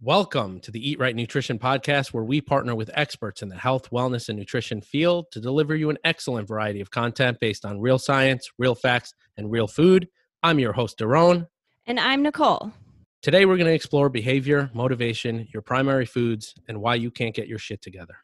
Welcome to the Eat Right Nutrition Podcast, where we partner with experts in the health, wellness, and nutrition field to deliver you an excellent variety of content based on real science, real facts, and real food. I'm your host, Daron. And I'm Nicole. Today, we're going to explore behavior, motivation, your primary foods, and why you can't get your shit together.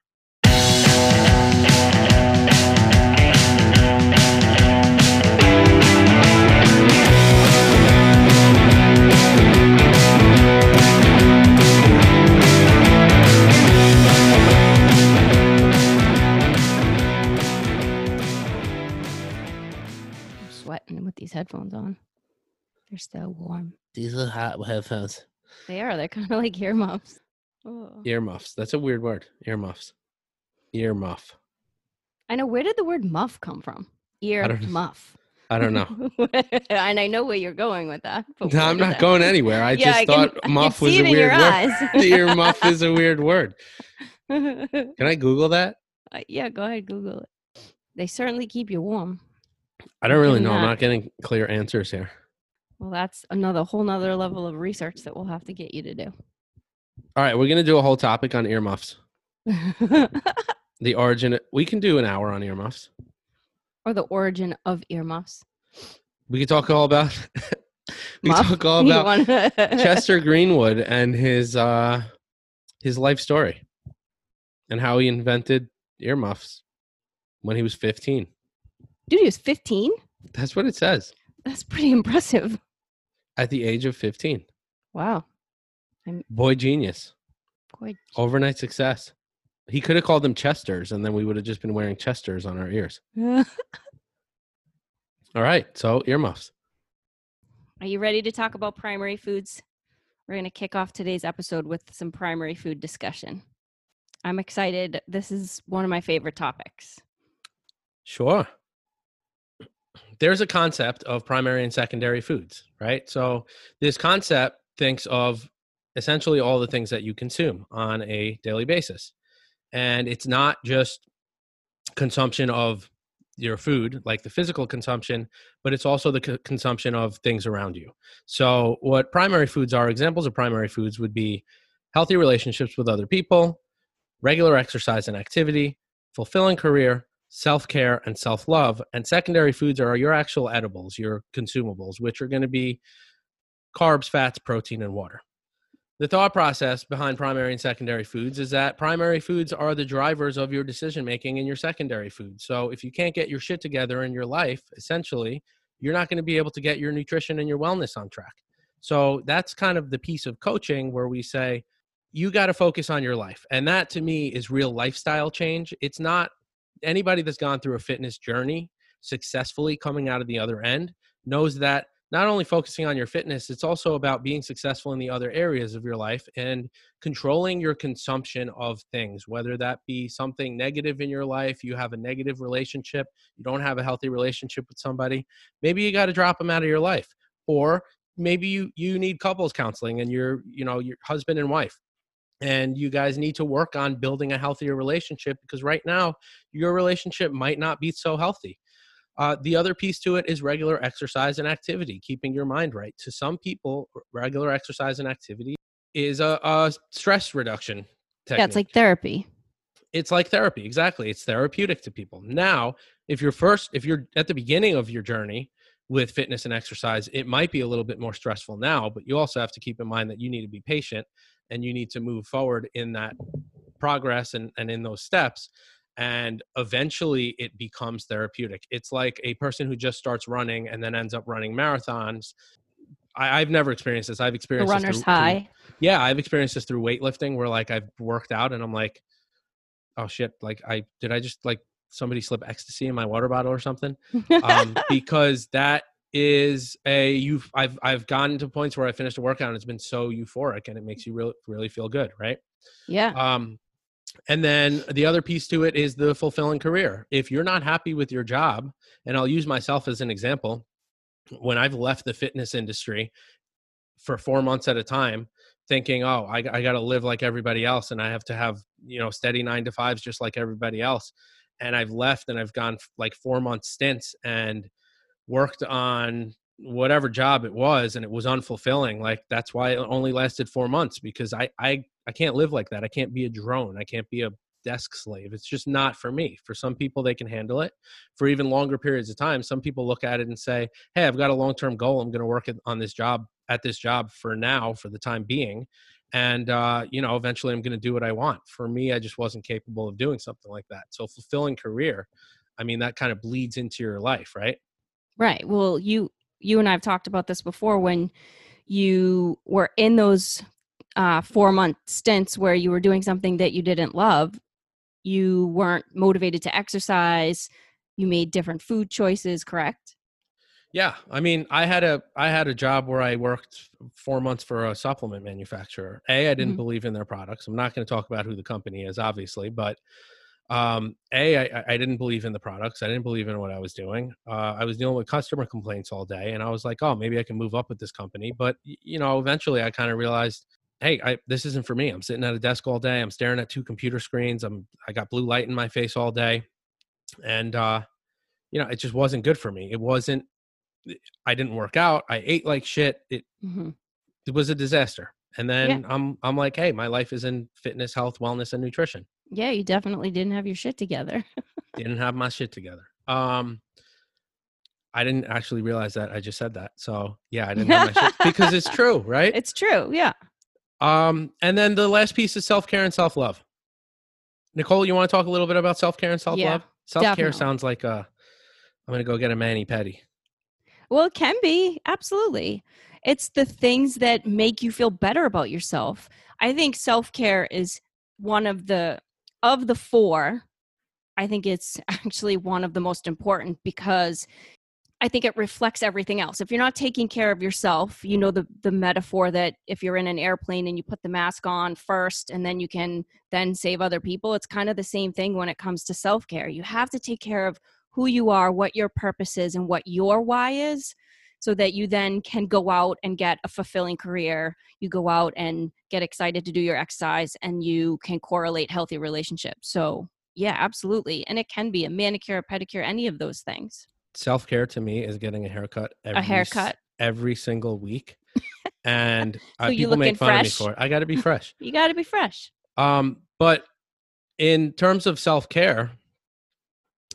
Sweating with these headphones on. They're so warm. These are hot headphones. They are. They're kind of like earmuffs. Oh. Earmuffs. That's a weird word. Earmuffs. Earmuff. I know. Where did the word muff come from? Ear don't muff. I don't know. and I know where you're going with that. No, I'm not going anywhere. I Yeah, just I can- thought muff was a weird word. eyes. Earmuff is a weird word. Can I Google that? Uh, yeah, go ahead, Google it. They certainly keep you warm. I don't really know. I'm not getting clear answers here. Well, that's another whole nother level of research that we'll have to get you to do. All right, we're gonna do a whole topic on earmuffs. The origin. We can do an hour on earmuffs. or the origin of earmuffs. We could talk all about. we Muff? talk all about Chester Greenwood and his uh his life story, and how he invented earmuffs when he was 15. Dude, he was 15. That's what it says. That's pretty impressive. At the age of 15, Wow. boy genius, Quite overnight success. He could have called them Chesters, and then we would have just been wearing Chesters on our ears. All right, so earmuffs. Are you ready to talk about primary foods? We're going to kick off today's episode with some primary food discussion. I'm excited. This is one of my favorite topics. Sure. There's a concept of primary and secondary foods, right? So this concept thinks of essentially all the things that you consume on a daily basis. And it's not just consumption of your food, like the physical consumption, but it's also the co- consumption of things around you. So, what primary foods are, examples of primary foods would be healthy relationships with other people, regular exercise and activity, fulfilling career, self care, and self love. And secondary foods are your actual edibles, your consumables, which are going to be carbs, fats, protein, and water. The thought process behind primary and secondary foods is that primary foods are the drivers of your decision making in your secondary foods. So if you can't get your shit together in your life, essentially, you're not going to be able to get your nutrition and your wellness on track. So that's kind of the piece of coaching where we say, you got to focus on your life. And that to me is real lifestyle change. It's not anybody that's gone through a fitness journey successfully coming out of the other end knows that not only focusing on your fitness, it's also about being successful in the other areas of your life and controlling your consumption of things, whether that be something negative in your life, you have a negative relationship, you don't have a healthy relationship with somebody, maybe you got to drop them out of your life. Or maybe you you need couples counseling and you're, you know, your husband and wife and you guys need to work on building a healthier relationship because right now your relationship might not be so healthy. Uh, the other piece to it is regular exercise and activity, keeping your mind right. To some people, regular exercise and activity is a, a stress reduction technique. Yeah, it's like therapy. it's like therapy. Exactly, it's therapeutic to people. Now, if you're first, if you're at the beginning of your journey with fitness and exercise, it might be a little bit more stressful now. But you also have to keep in mind that you need to be patient and you need to move forward in that progress and, and in those steps and eventually it becomes therapeutic. It's like a person who just starts running and then ends up running marathons. I, i've never experienced this. I've experienced this runner's through- through- high. yeah i've experienced this through weightlifting where like i've worked out and i'm like oh shit like i did i just like somebody slip ecstasy in my water bottle or something? Um, because that is a you I've I've gotten to points where I finished a workout and it's been so euphoric and it makes you really really feel good, right? yeah. Um, and then the other piece to it is the fulfilling career. If you're not happy with your job, and I'll use myself as an example, when I've left the fitness industry for four months at a time, thinking, oh, I, I got to live like everybody else and I have to have, you know, steady nine to fives just like everybody else. And I've left and I've gone like four month stints and worked on whatever job it was and it was unfulfilling like that's why it only lasted four months because i i i can't live like that i can't be a drone i can't be a desk slave it's just not for me for some people they can handle it for even longer periods of time some people look at it and say hey i've got a long-term goal i'm going to work on this job at this job for now for the time being and uh, you know eventually i'm going to do what i want. For me i just wasn't capable of doing something like that so fulfilling career i mean that kind of bleeds into your life right right well you you and i've talked about this before when you were in those uh, four month stints where you were doing something that you didn't love you weren't motivated to exercise you made different food choices correct yeah, I mean, I had a I had a job where I worked four months for a supplement manufacturer. A, I didn't mm-hmm. believe in their products. I'm not going to talk about who the company is, obviously, but um, a, I, I didn't believe in the products. I didn't believe in what I was doing. Uh, I was dealing with customer complaints all day, and I was like, oh, maybe I can move up with this company. But you know, eventually, I kind of realized, hey, I, this isn't for me. I'm sitting at a desk all day. I'm staring at two computer screens. I'm I got blue light in my face all day, and uh, you know, it just wasn't good for me. It wasn't I didn't work out. I ate like shit. It mm-hmm. it was a disaster. And then yeah. I'm I'm like, hey, my life is in fitness, health, wellness, and nutrition. Yeah, you definitely didn't have your shit together. didn't have my shit together. Um, I didn't actually realize that I just said that. So yeah, I didn't have my shit because it's true, right? It's true. Yeah. Um, and then the last piece is self care and self love. Nicole, you want to talk a little bit about self care and self love? Yeah, self care sounds like uh, I'm gonna go get a mani pedi. Well, it can be. Absolutely. It's the things that make you feel better about yourself. I think self-care is one of the of the four. I think it's actually one of the most important because I think it reflects everything else. If you're not taking care of yourself, you know the the metaphor that if you're in an airplane and you put the mask on first and then you can then save other people, it's kind of the same thing when it comes to self-care. You have to take care of who you are, what your purpose is, and what your why is, so that you then can go out and get a fulfilling career. You go out and get excited to do your exercise, and you can correlate healthy relationships. So, yeah, absolutely. And it can be a manicure, a pedicure, any of those things. Self care to me is getting a haircut. Every, a haircut every single week, and uh, people make fun fresh? of me for it. I got to be fresh. you got to be fresh. Um, but in terms of self care,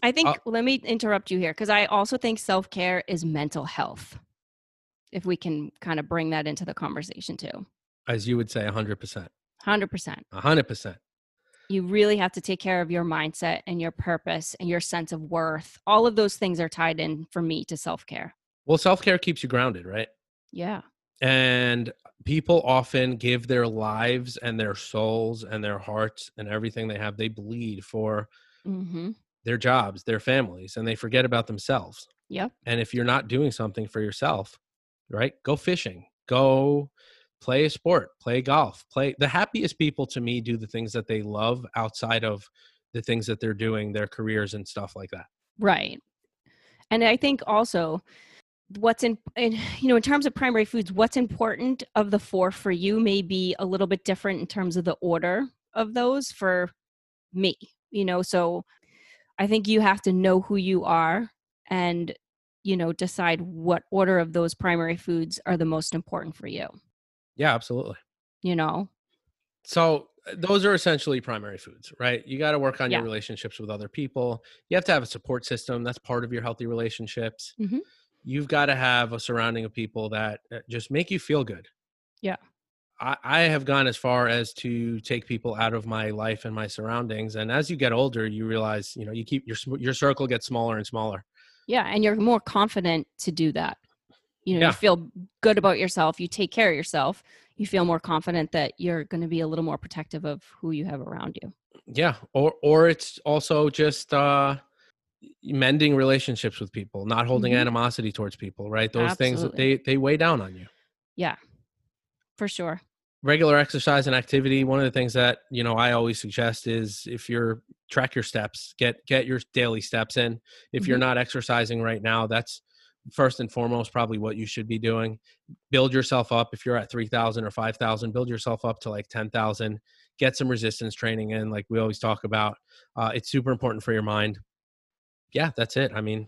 I think, uh, let me interrupt you here because I also think self care is mental health. If we can kind of bring that into the conversation too. As you would say, 100%. 100%. 100%. You really have to take care of your mindset and your purpose and your sense of worth. All of those things are tied in for me to self care. Well, self care keeps you grounded, right? Yeah. And people often give their lives and their souls and their hearts and everything they have, they bleed for mm-hmm their jobs, their families, and they forget about themselves. Yep. And if you're not doing something for yourself, right? Go fishing, go play a sport, play golf, play the happiest people to me do the things that they love outside of the things that they're doing, their careers and stuff like that. Right. And I think also what's in, in, you know in terms of primary foods what's important of the four for you may be a little bit different in terms of the order of those for me you know so I think you have to know who you are and you know decide what order of those primary foods are the most important for you. Yeah, absolutely. You know. So uh, those are essentially primary foods, right? You got to work on yeah. your relationships with other people. You have to have a support system. That's part of your healthy relationships. Mm-hmm. You've got to have a surrounding of people that uh, just make you feel good. Yeah. I, I have gone as far as to take people out of my life and my surroundings. And as you get older, you realize, you know, you keep your your circle gets smaller and smaller. Yeah, and you're more confident to do that. You know, yeah. you feel good about yourself. You take care of yourself. You feel more confident that you're going to be a little more protective of who you have around you. Yeah, or or it's also just uh mending relationships with people, not holding mm-hmm. animosity towards people, right? Those Absolutely. things that they they weigh down on you. Yeah. For sure regular exercise and activity one of the things that you know i always suggest is if you're track your steps get get your daily steps in. If mm-hmm. you're not exercising right now that's first and foremost probably what you should be doing. Build yourself up. If you're at 3000 or 5000 build yourself up to like 10000 get some resistance training in like we always talk about. Uh, it's super important for your mind. Yeah that's it. I mean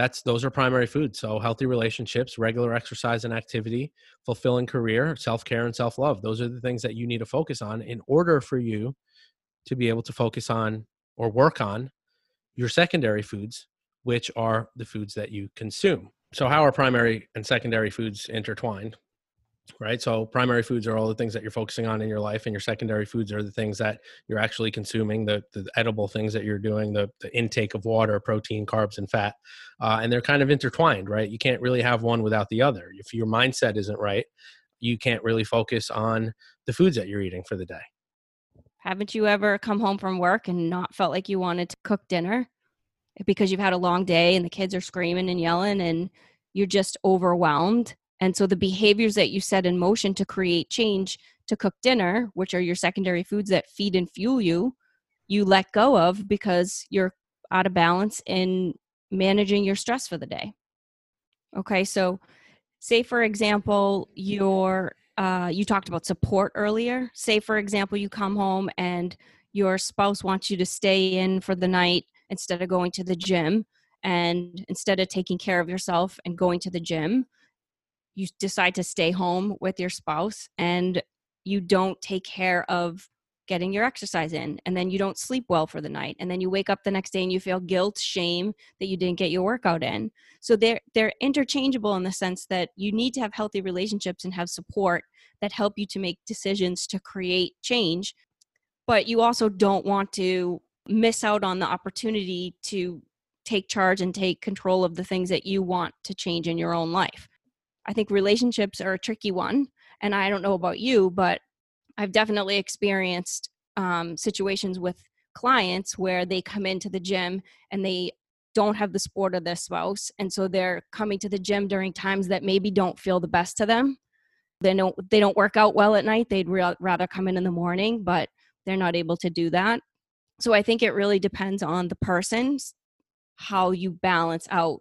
that's those are primary foods. So healthy relationships, regular exercise and activity, fulfilling career, self-care and self-love. Those are the things that you need to focus on in order for you to be able to focus on or work on your secondary foods, which are the foods that you consume. So how are primary and secondary foods intertwined? Right? So primary foods are all the things that you're focusing on in your life, and your secondary foods are the things that you're actually consuming, the, the edible things that you're doing, the, the intake of water, protein, carbs, and fat. Uh, and they're kind of intertwined, right? You can't really have one without the other. If your mindset isn't right, you can't really focus on the foods that you're eating for the day. Haven't you ever come home from work and not felt like you wanted to cook dinner because you've had a long day and the kids are screaming and yelling and you're just overwhelmed? And so the behaviors that you set in motion to create change to cook dinner, which are your secondary foods that feed and fuel you, you let go of because you're out of balance in managing your stress for the day. Okay, so say for example, your uh, you talked about support earlier. Say for example, you come home and your spouse wants you to stay in for the night instead of going to the gym, and instead of taking care of yourself and going to the gym, you decide to stay home with your spouse and you don't take care of getting your exercise in and then you don't sleep well for the night and then you wake up the next day and you feel guilt shame that you didn't get your workout in. So they're they're interchangeable in the sense that you need to have healthy relationships and have support that help you to make decisions to create change but you also don't want to miss out on the opportunity to take charge and take control of the things that you want to change in your own life I think relationships are a tricky one. And I don't know about you, but I've definitely experienced um, situations with clients where they come into the gym and they don't have the support of their spouse. And so they're coming to the gym during times that maybe don't feel the best to them. They don't, they don't work out well at night. They'd re- rather come in in the morning, but they're not able to do that. So I think it really depends on the person's how you balance out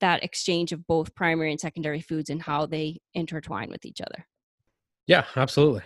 that exchange of both primary and secondary foods and how they intertwine with each other. Yeah, absolutely.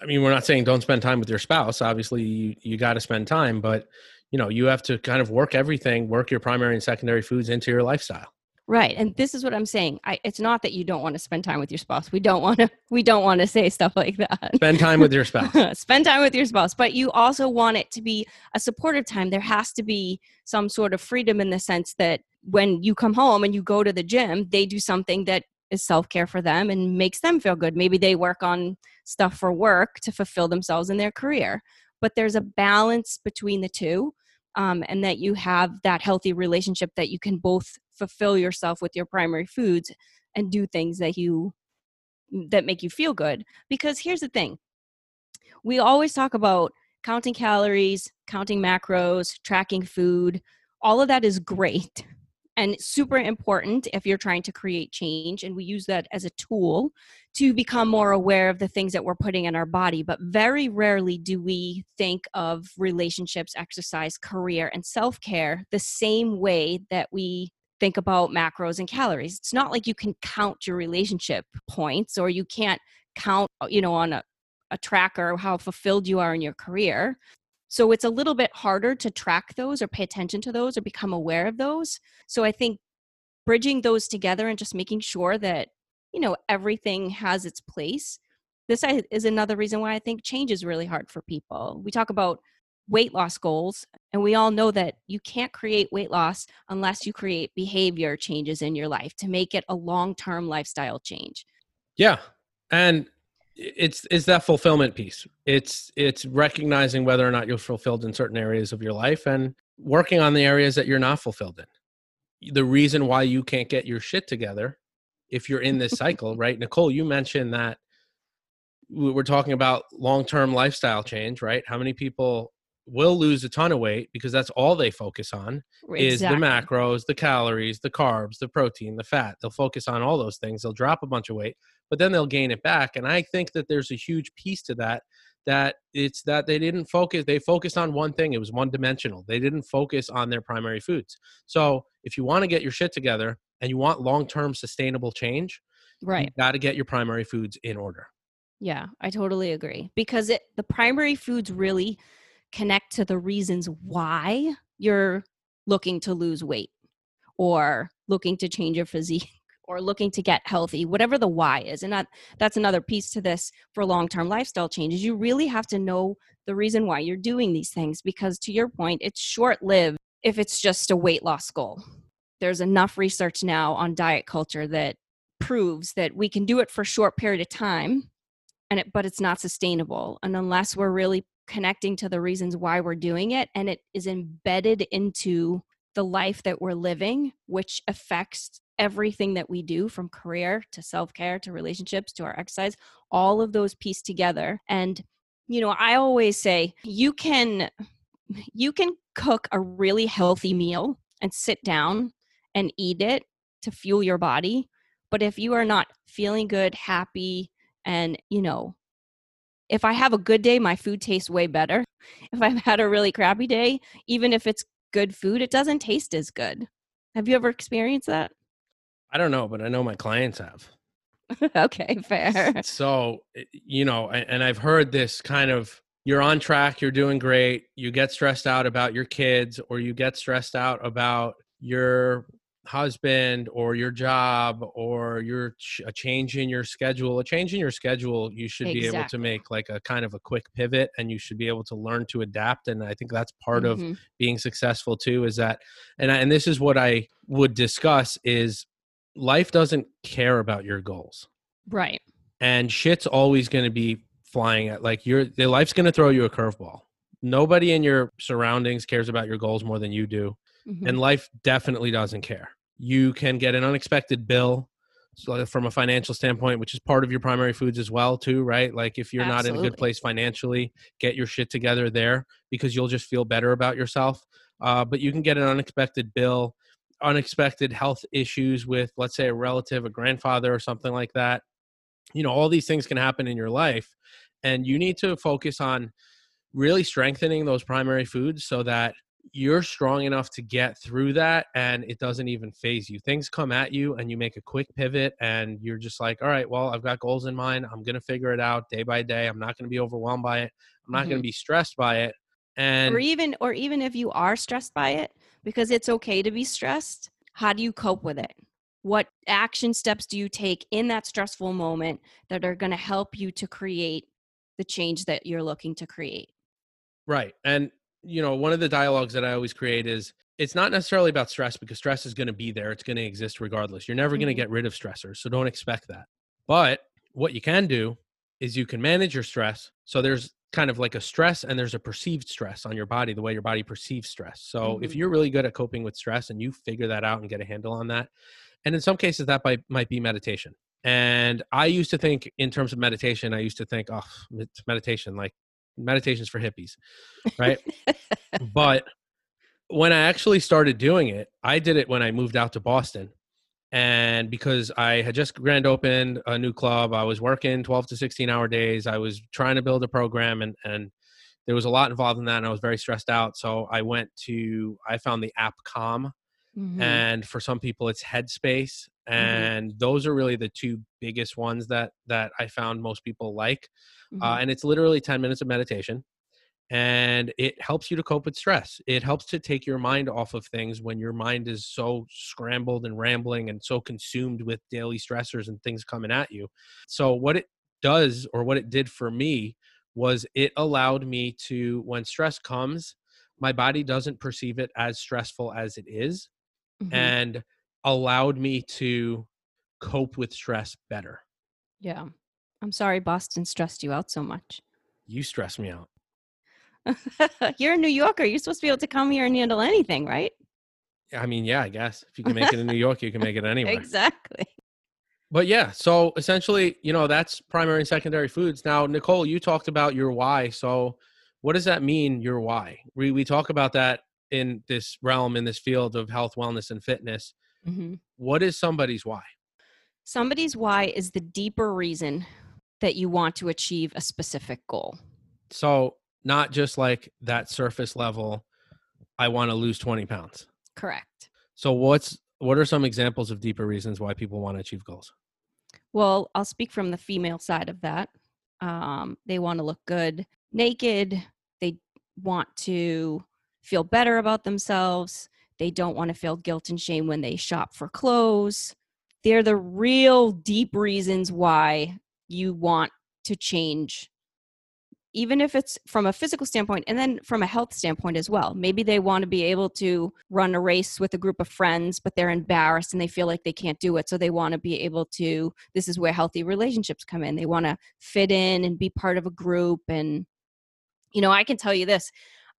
I mean, we're not saying don't spend time with your spouse. Obviously, you, you got to spend time, but you know, you have to kind of work everything, work your primary and secondary foods into your lifestyle. Right. And this is what I'm saying. I, it's not that you don't want to spend time with your spouse. We don't want to we don't want to say stuff like that. Spend time with your spouse. spend time with your spouse, but you also want it to be a supportive time. There has to be some sort of freedom in the sense that when you come home and you go to the gym, they do something that is self-care for them and makes them feel good. Maybe they work on stuff for work to fulfill themselves in their career. But there's a balance between the two um, and that you have that healthy relationship that you can both fulfill yourself with your primary foods and do things that you that make you feel good because here's the thing we always talk about counting calories counting macros tracking food all of that is great and super important if you're trying to create change. And we use that as a tool to become more aware of the things that we're putting in our body. But very rarely do we think of relationships, exercise, career, and self care the same way that we think about macros and calories. It's not like you can count your relationship points or you can't count, you know, on a, a tracker how fulfilled you are in your career. So it's a little bit harder to track those or pay attention to those or become aware of those. So I think bridging those together and just making sure that, you know, everything has its place. This is another reason why I think change is really hard for people. We talk about weight loss goals, and we all know that you can't create weight loss unless you create behavior changes in your life to make it a long term lifestyle change. Yeah. And it's it's that fulfillment piece. It's it's recognizing whether or not you're fulfilled in certain areas of your life and working on the areas that you're not fulfilled in. The reason why you can't get your shit together if you're in this cycle right? Nicole you mentioned that we're talking about long-term lifestyle change right? How many people will lose a ton of weight because that's all they focus on exactly. is the macros the calories the carbs the protein the fat. They'll focus on all those things. They'll drop a bunch of weight but then they'll gain it back. And I think that there's a huge piece to that that it's that they didn't focus they focused on one thing it was one dimensional they didn't focus on their primary foods. So if you want to get your shit together and you want long-term sustainable change right you got to get your primary foods in order. Yeah i totally agree because it the primary foods really connect to the reasons why you're looking to lose weight or looking to change your physique or looking to get healthy, whatever the why is. And that that's another piece to this for long-term lifestyle changes. You really have to know the reason why you're doing these things because to your point, it's short-lived if it's just a weight loss goal. There's enough research now on diet culture that proves that we can do it for a short period of time and it, but it's not sustainable and unless we're really connecting to the reasons why we're doing it and it is embedded into the life that we're living which affects everything that we do from career to self-care to relationships to our exercise all of those piece together. And you know i always say you can you can cook a really healthy meal and sit down and eat it to fuel your body but if you are not feeling good happy and you know if i have a good day my food tastes way better. If i've had a really crappy day even if it's good food it doesn't taste as good have you ever experienced that I don't know, but I know my clients have. okay, fair. So, eh, you know, and I've heard this kind of you're on track, you're doing great, you get stressed out about your kids, or you get stressed out about your husband or your job or your a change in your schedule a change in your schedule you should exactly. be able to make like a kind of a quick pivot and you should be able to learn to adapt and i think that's part mm-hmm. of being successful too is that and I, and this is what i would discuss is life doesn't care about your goals. Right. And shit's always going to be flying at like your the life's going to throw you a curveball. Nobody in your surroundings cares about your goals more than you do. Mm-hmm. And life definitely doesn't care. You can get an unexpected bill from a financial standpoint, which is part of your primary foods as well, too, right? Like if you're Absolutely. not in a good place financially, get your shit together there because you'll just feel better about yourself. Uh, but you can get an unexpected bill unexpected health issues with let's say a relative a grandfather or something like that you know all these things can happen in your life and you need to focus on really strengthening those primary foods so that you're strong enough to get through that and it doesn't even phase you. Things come at you and you make a quick pivot and you're just like, all right, well, I've got goals in mind. I'm going to figure it out day by day. I'm not going to be overwhelmed by it. I'm not mm-hmm. going to be stressed by it. And or even or even if you are stressed by it, because it's okay to be stressed. How do you cope with it? What action steps do you take in that stressful moment that are going to help you to create the change that you're looking to create? Right. And, you know, one of the dialogues that I always create is it's not necessarily about stress because stress is going to be there. It's going to exist regardless. You're never mm-hmm. going to get rid of stressors. So don't expect that. But what you can do is you can manage your stress. So there's kind of like a stress and there's a perceived stress on your body the way your body perceives stress so mm-hmm. if you're really good at coping with stress and you figure that out and get a handle on that and in some cases that might, might be meditation and i used to think in terms of meditation i used to think oh it's meditation like meditation's for hippies right but when i actually started doing it i did it when i moved out to boston and because I had just grand opened a new club, I was working 12 to 16 hour days. I was trying to build a program and, and there was a lot involved in that and I was very stressed out. So I went to, I found the app Calm mm-hmm. and for some people it's Headspace. Mm-hmm. And mm-hmm. those are really the two biggest ones that, that I found most people like. Uh, mm-hmm. Uh, and it's literally 10 minutes of meditation and it helps you to cope with stress. It helps to take your mind off of things when your mind is so scrambled and rambling and so consumed with daily stressors and things coming at you. So, what it does, or what it did for me, was it allowed me to, when stress comes, my body doesn't perceive it as stressful as it is, mm-hmm. and allowed me to cope with stress better. Yeah. I'm sorry Boston stressed you out so much. You stress me out. You're a New Yorker. You're supposed to be able to come here and handle anything, right? I mean, yeah, I guess if you can make it in New York, you can make it anywhere. exactly. But yeah, so essentially, you know, that's primary and secondary foods. Now, Nicole, you talked about your why. So, what does that mean? Your why? We we talk about that in this realm, in this field of health, wellness, and fitness. Mm-hmm. What is somebody's why? Somebody's why is the deeper reason that you want to achieve a specific goal. So, not just like that surface level i want to lose 20 pounds correct so what's what are some examples of deeper reasons why people want to achieve goals well i'll speak from the female side of that um, they want to look good naked they want to feel better about themselves They don't want to feel guilt and shame when they shop for clothes. They're the real deep reasons why you want to change even if it's from a physical standpoint and then from a health standpoint as well. Maybe they want to be able to run a race with a group of friends, but they're embarrassed and they feel like they can't do it. So they want to be able to, this is where healthy relationships come in. They want to fit in and be part of a group. And, you know, I can tell you this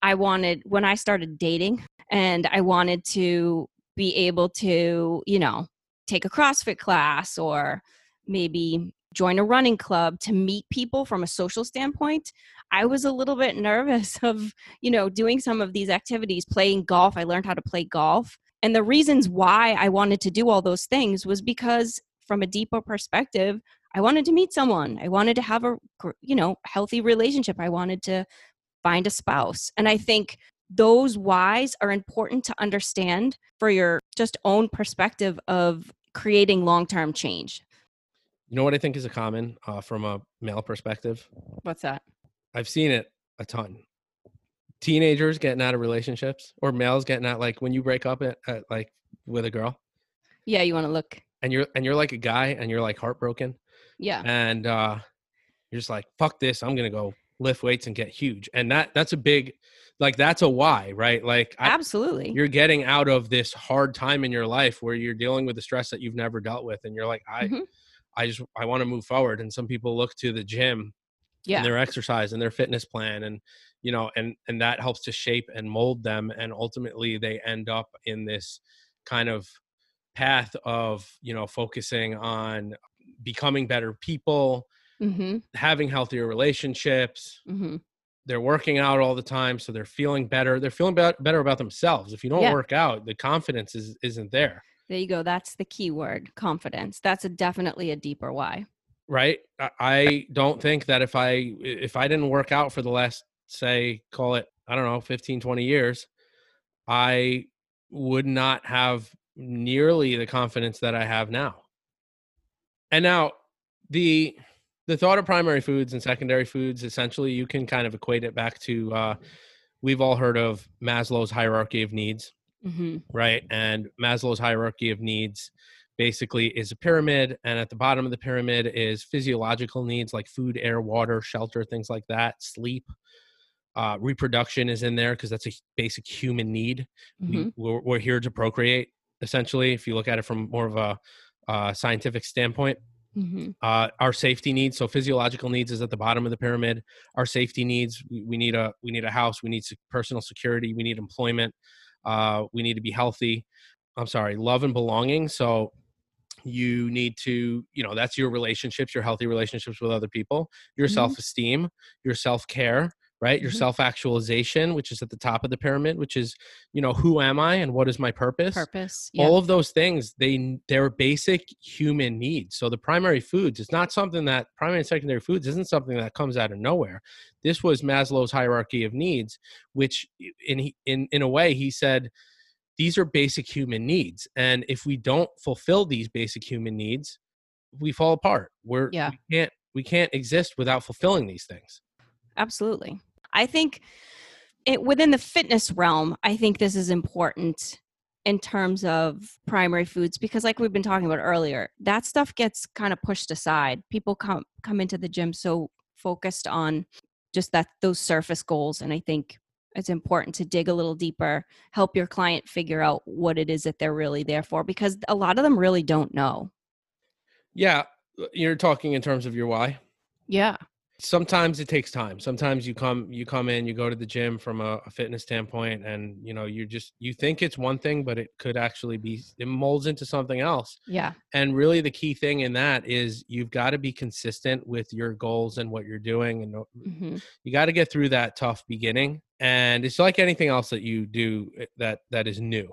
I wanted, when I started dating and I wanted to be able to, you know, take a CrossFit class or maybe join a running club to meet people from a social standpoint i was a little bit nervous of you know doing some of these activities playing golf. I learned how to play golf. And the reasons why i wanted to do all those things was because from a deeper perspective i wanted to meet someone. I wanted to have a you know healthy relationship. I wanted to find a spouse and i think those whys are important to understand for your just own perspective of creating long-term change you know what I think is a common uh, from a male perspective? What's that? I've seen it a ton. Teenagers getting out of relationships, or males getting out like when you break up at, at like with a girl. Yeah, you want to look. And you're and you're like a guy, and you're like heartbroken. Yeah. And uh, you're just like, fuck this. I'm gonna go lift weights and get huge. And that that's a big, like that's a why, right? Like I, absolutely, you're getting out of this hard time in your life where you're dealing with the stress that you've never dealt with, and you're like, I. Mm-hmm I just I want to move forward. And some people look to the gym, yeah, and their exercise and their fitness plan, and you know, and and that helps to shape and mold them, and ultimately they end up in this kind of path of you know focusing on becoming better people, mm-hmm. having healthier relationships. Mm-hmm. They're working out all the time, so they're feeling better. They're feeling better about themselves. If you don't yeah. work out, the confidence is isn't there. There you go. That's the key word confidence. That's a, definitely a deeper why. Right. I don't think that if I if I didn't work out for the last say call it I don't know 15 20 years I would not have nearly the confidence that I have now. And now the the thought of primary foods and secondary foods essentially you can kind of equate it back to uh, we've all heard of Maslow's hierarchy of needs mm-hmm. right? And Maslow's hierarchy of needs basically is a pyramid, and at the bottom of the pyramid is physiological needs like food, air, water, shelter, things like that, sleep. Uh, reproduction is in there because that's a basic human need. Mm-hmm. We, we're, we're, here to procreate, essentially. If you look at it from more of a uh, scientific standpoint, Mm-hmm. Uh, our safety needs, so physiological needs, is at the bottom of the pyramid. Our safety needs, we, we need a we need a house, we need personal security, we need employment, uh, we need to be healthy. I'm sorry, love and belonging. So you need to, you know, that's your relationships, your healthy relationships with other people, your mm-hmm. self esteem, your self care, right? Your mm-hmm. self actualization, which is at the top of the pyramid, which is, you know, who am I and what is my purpose? Purpose. All of those things, they they're basic human needs. So the primary foods is not something that primary and secondary foods isn't something that comes out of nowhere. This was Maslow's hierarchy of needs, which in in in a way he said these are basic human needs, and if we don't fulfill these basic human needs, we fall apart. We're yeah. we can't we can't exist without fulfilling these things. Absolutely. I think it within the fitness realm, I think this is important in terms of primary foods because like we've been talking about earlier, that stuff gets kind of pushed aside. People come come into the gym so focused on just that those surface goals and I think it's important to dig a little deeper, help your client figure out what it is that they're really there for because a lot of them really don't know. Yeah, you're talking in terms of your why. Yeah sometimes it takes time. Sometimes you come you come in you go to the gym from a, a, fitness standpoint and you know you just you think it's one thing but it could actually be it molds into something else. Yeah. And really the key thing in that is you've got to be consistent with your goals and what you're doing and mm-hmm. you got to get through that tough beginning. And it's like anything else that you do eh, that that is new.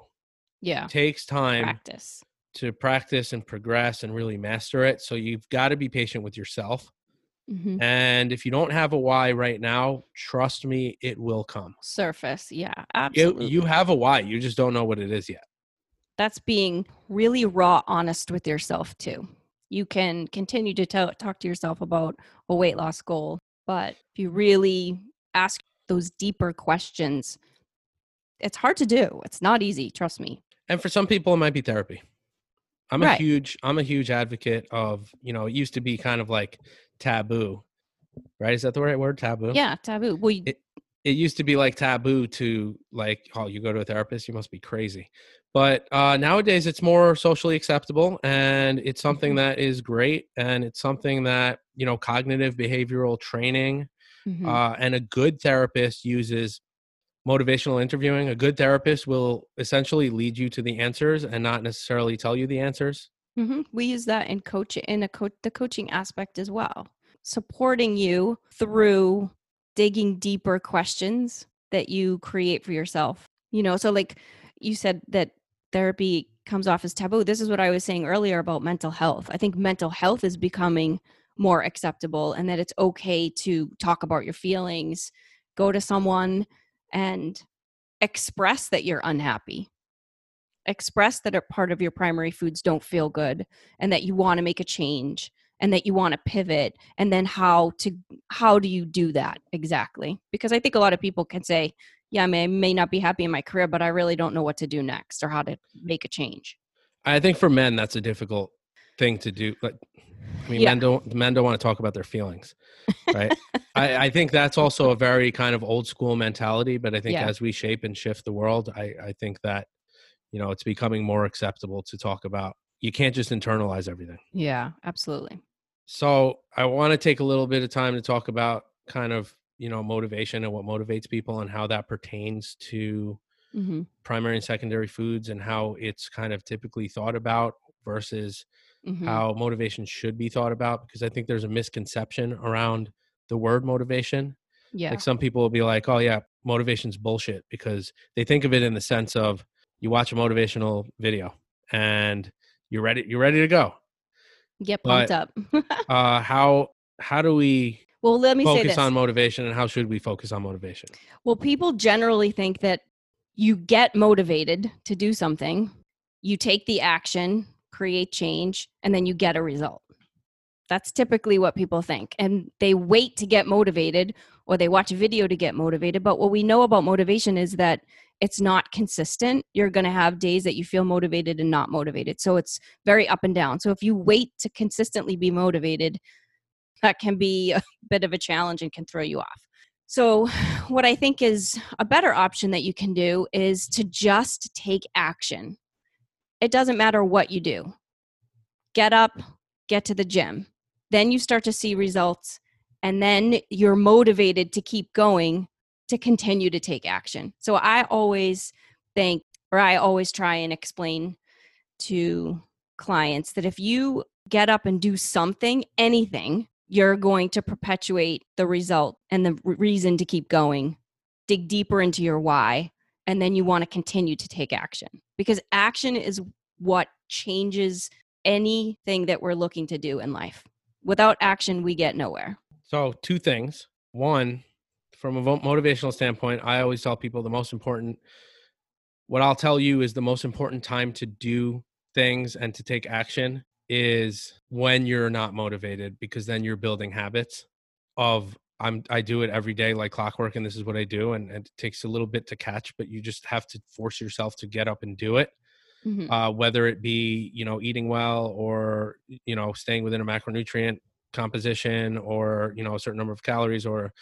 Yeah. It takes time practice. to practice and progress and really master it. So you've got to be patient with yourself Mm-hmm. And if you don't have a why right now, trust me, it will come. Surface. Yeah, absolutely. You, you have a why. You just don't know what it is yet. That's being really raw honest with yourself, too. You can continue to talk to yourself about a weight loss goal, but if you really ask those deeper questions, it's hard to do. It's not easy, trust me. And for some people, it might be therapy. I'm a Right. huge I'm a huge advocate of you know it used to be kind of like taboo, right? Is that the right word? Taboo. Yeah, taboo. Well, you- It- It used to be like taboo to like oh you go to a therapist you must be crazy, but uh, nowadays it's more socially acceptable and it's something Mhm. that is great and it's something that you know cognitive behavioral training Mhm. uh, and a good therapist uses motivational interviewing. A good therapist will essentially lead you to the answers and not necessarily tell you the answers. Hmm We use that in coach in a coach the coaching aspect as well, supporting you through digging deeper questions that you create for yourself. You know, so like you said that therapy comes off as taboo. This is what I was saying earlier about mental health. I think mental health is becoming more acceptable and that it's okay to talk about your feelings, go to someone and express that you're unhappy express that a part of your primary foods don't feel good and that you want to make a change and that you want to pivot and then how to how do you do that exactly because i think a lot of people can say yeah I may, I may not be happy in my career but i really don't know what to do next or how to make a change I think for men that's a difficult thing to do. Like, I mean, Yeah. men don't men don't want to talk about their feelings, right? I, I think that's also a very kind of old school mentality. But I think Yeah. as we shape and shift the world, I, I think that you know it's becoming more acceptable to talk about. You can't just internalize everything. yeah absolutely So I want to take a little bit of time to talk about kind of you know motivation and what motivates people and how that pertains to hmm primary and secondary foods and how it's kind of typically thought about versus hmm how motivation should be thought about because I think there's a misconception around the word motivation. yeah Like some people will be like, "Oh yeah, motivation's bullshit" because they think of it in the sense of you watch a motivational video and you're ready you're ready to go. get pumped but- up Uh how how do we well let me say focus on motivation and how should we focus on motivation? Well, people generally think that you get motivated to do something, you take the action, create change, and then you get a result. That's typically what people think. And they wait to get motivated or they watch a video to get motivated. But what we know about motivation is that it's not consistent. You're going to have days that you feel motivated and not motivated. So it's very up and down. So if you wait to consistently be motivated, that can be a bit of a challenge and can throw you off. So, what I think is a better option that you can do is to just take action. It doesn't matter what you do. Get up, get to the gym. Then you start to see results, and then you're motivated to keep going to continue to take action. So, I always think, or I always try and explain to clients that if you get up and do something, anything, you're going to perpetuate the result and the reason to keep going. Dig deeper into your why, and then you want to continue to take action because action is what changes anything that we're looking to do in life. Without action, we get nowhere. So, two things. One, from a motivational standpoint, I always tell people the most important, what I'll tell you is the most important time to do things and to take action is when you're not motivated because then you're building habits of I'm I do it every day like clockwork and this is what I do and, and it takes a little bit to catch but you just have to force yourself to get up and do it Mhm. uh, whether it be you know eating well or you know staying within a macronutrient composition or you know a certain number of calories or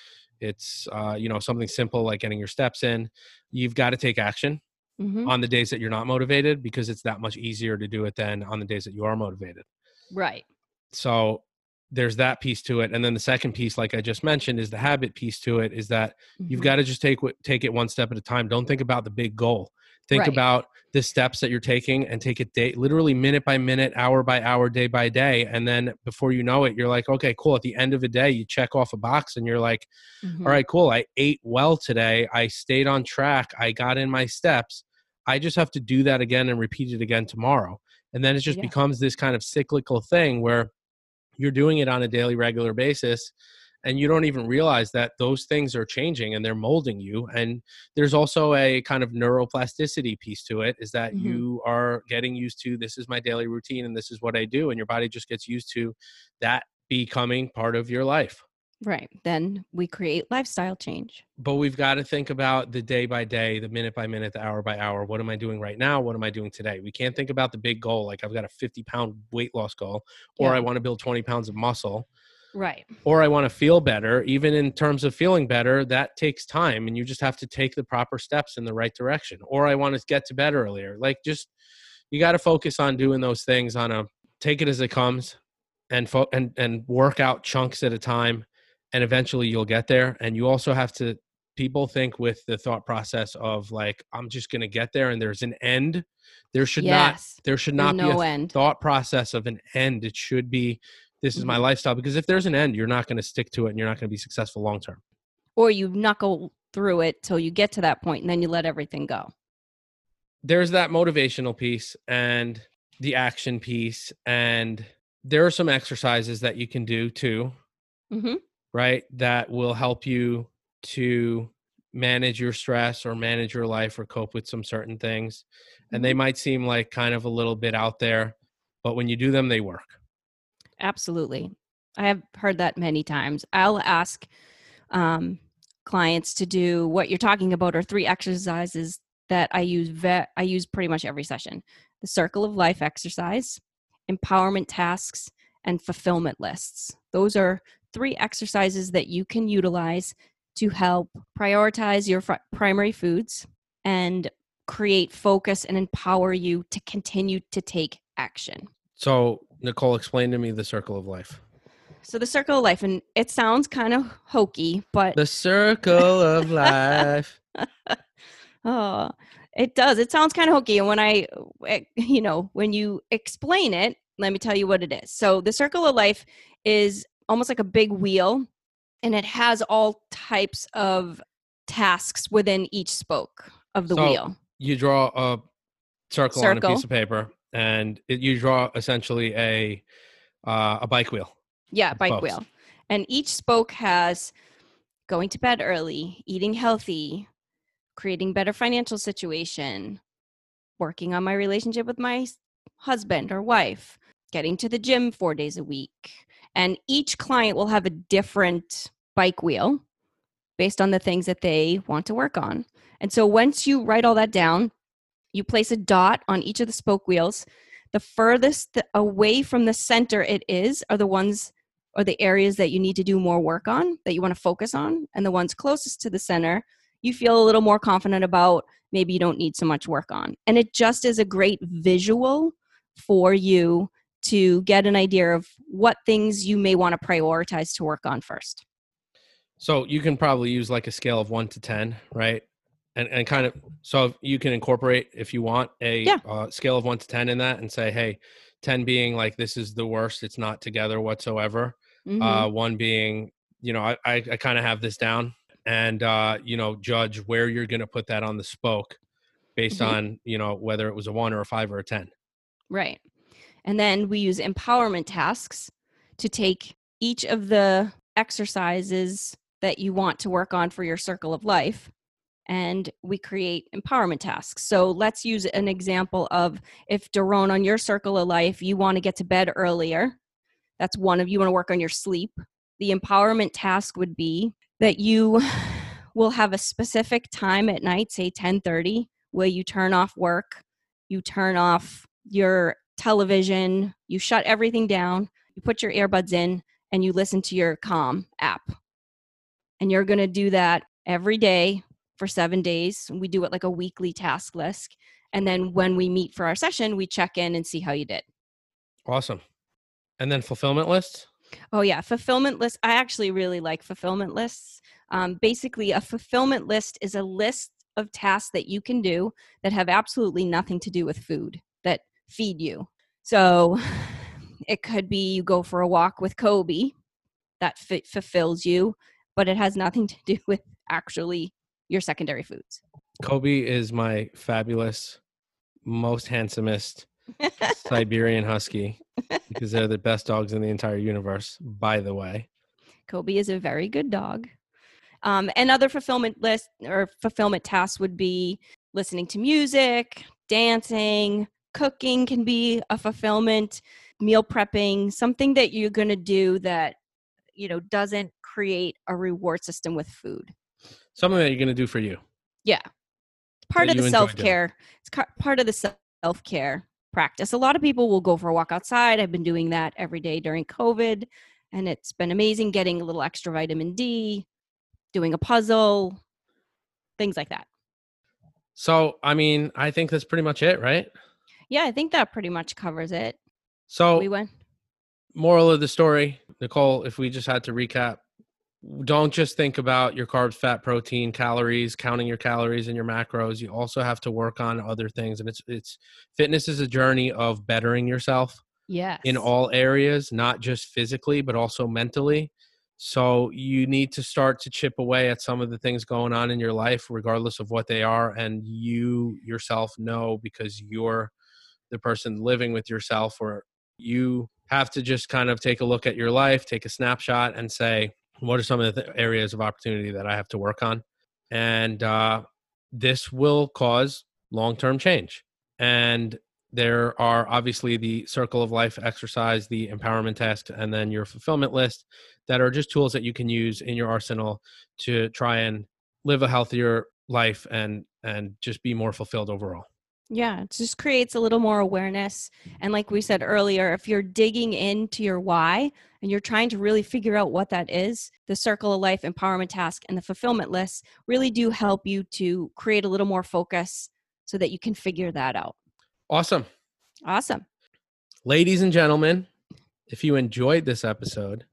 it's uh, you know something simple like getting your steps in you've got to take action Mhm. on the days that you're not motivated because it's that much easier to do it than on the days that you are motivated Right. so there's that piece to it and then the second piece like i just mentioned is the habit piece to it is that you've Mhm. got to just take take it one step at a time don't think about the big goal think Right. about the steps that you're taking and take it day literally minute by minute hour by hour day by day and then before you know it you're like okay cool at the end of the day you check off a box and you're like Mhm. all right cool i ate well today i stayed on track i got in my steps i just have to do that again and repeat it again tomorrow and then it just Yeah. becomes this kind of cyclical thing where you're doing it on a daily regular basis and you don't even realize that those things are changing and they're molding you and there's also a kind of neuroplasticity piece to it is that Mhm. you are getting used to this is my daily routine and this is what i do and your body just gets used to that becoming part of your life Right. Then we create lifestyle change. But we've got to think about the day by day, the minute by minute, the hour by hour. What am I doing right now? What am I doing today? We can't think about the big goal, like I've got a 50 pound weight loss goal, or Yeah. I want to build 20 pounds of muscle, Right. or I want to feel better. Even in terms of feeling better, that takes time, and you just have to take the proper steps in the right direction. Or I want to get to bed earlier. Like just you got to focus on doing those things on a take it as it comes, and fo- and and work out chunks at a time, and eventually you'll get there. And you also have to. People think with the thought process of like I'm just going to get there, and there's an end. There should not. There should not be no a end. thought process of an end. It should be this is my Mhm. lifestyle because if there's an end, you're not going to stick to it and you're not going to be successful long term. Or you knuckle through it till you get to that point and then you let everything go. There's that motivational piece and the action piece and there are some exercises that you can do too, hmm right? That will help you to manage your stress or manage your life or cope with some certain things. And they might seem like kind of a little bit out there, but when you do them, they work. Absolutely. I have heard that many times. I'll ask um, clients to do what you're talking about are three exercises that I use ve- I use pretty much every session. The circle of life exercise, empowerment tasks, and fulfillment lists. Those are three exercises that you can utilize to help prioritize your fr- primary foods and create focus and empower you to continue to take action. So, Nicole, explain to me the circle of life. So the circle of life, and it sounds kind of hokey, but The circle of life. oh, it does. It sounds kind of hokey, and when I, eh, you know, when you explain it, let me tell you what it is. So the circle of life is almost like a big wheel, and it has all types of tasks within each spoke of the So, wheel. You draw a circle, on a piece of paper, and it, you draw essentially a uh, a bike wheel. Yeah, bike wheel. And each spoke has going to bed early, eating healthy, creating better financial situation, working on my relationship with my husband or wife, getting to the gym 4 days a week. And each client will have a different bike wheel based on the things that they want to work on. And so once you write all that down, you place a dot on each of the spoke wheels. The furthest away from the center it is are the ones or the areas that you need to do more work on that you want to focus on and the ones closest to the center you feel a little more confident about maybe you don't need so much work on and it just is a great visual for you to get an idea of what things you may want to prioritize to work on first So you can probably use like a scale of one to ten, right? And and kind of so you can incorporate if you want a Yeah. uh, scale of one to ten in that, and say, hey, ten being like this is the worst, it's not together whatsoever. Mhm. Uh, one being, you know, I I, I kind of have this down, and uh, you know, judge where you're going to put that on the spoke, based Mhm. on you know whether it was a one or a five or a ten. Right. And then we use empowerment tasks to take each of the exercises that you want to work on for your circle of life and we create empowerment tasks. So let's use an example of if Daron on your circle of life, you want to get to bed earlier. That's one of you want to work on your sleep. The empowerment task would be that you will have a specific time at night, say 10:30, where you turn off work, you turn off your television, you shut everything down, you put your earbuds in, and you listen to your Calm app. And you're going to do that every day for seven days. We do it like a weekly task list. And then when we meet for our session, we check in and see how you did. Awesome. And then fulfillment lists. Oh, yeah. Fulfillment list. I actually really like fulfillment lists. Um, basically, a fulfillment list is a list of tasks that you can do that have absolutely nothing to do with food that feed you. So it could be you go for a walk with Kobe that f- fulfills you, but it has nothing to do with actually your secondary foods. Kobe is my fabulous, most handsomest Siberian Husky because they're the best dogs in the entire universe, by the way. Kobe is a very good dog. Um, and other fulfillment list or fulfillment tasks would be listening to music, dancing, cooking can be a fulfillment, meal prepping, something that you're going to do that you know doesn't create a reward system with food Something that you're going to do for you. yeah. Part That of the self-care. It's ca- part of the self-care practice. A lot of people will go for a walk outside. I've been doing that every day during covid and it's been amazing getting a little extra vitamin d doing a puzzle things like that. So, I mean, I think that's pretty much it, right? yeah i think that pretty much covers it. So, we went moral of the story, Nicole, if we just had to recap, don't just think about your carbs, fat, protein, calories, counting your calories and your macros. You also have to work on other things and it's it's fitness is a journey of bettering yourself yes in all areas, not just physically, but also mentally. So you need to start to chip away at some of the things going on in your life, regardless of what they are. And you yourself know because you're the person living with yourself, or you have to just kind of take a look at your life, take a snapshot, and say, what are some of the th- areas of opportunity that I have to work on? And uh, this will cause long term change. And there are obviously the circle of life exercise, the empowerment test, and then your fulfillment list that are just tools that you can use in your arsenal to try and live a healthier life and and just be more fulfilled overall. Yeah, it just creates a little more awareness. And like we said earlier, if you're digging into your why and you're trying to really figure out what that is, the circle of life empowerment task and the fulfillment list really do help you to create a little more focus so that you can figure that out. Awesome. Awesome. Ladies and gentlemen, if you enjoyed this episode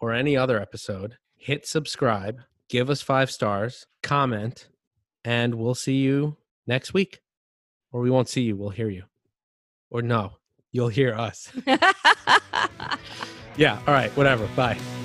or any other episode, hit subscribe, give us 5 stars, comment, and we'll see you next week. Or we won't see you, we'll hear you. Or no, you'll hear us. Yeah, all right, whatever. Bye.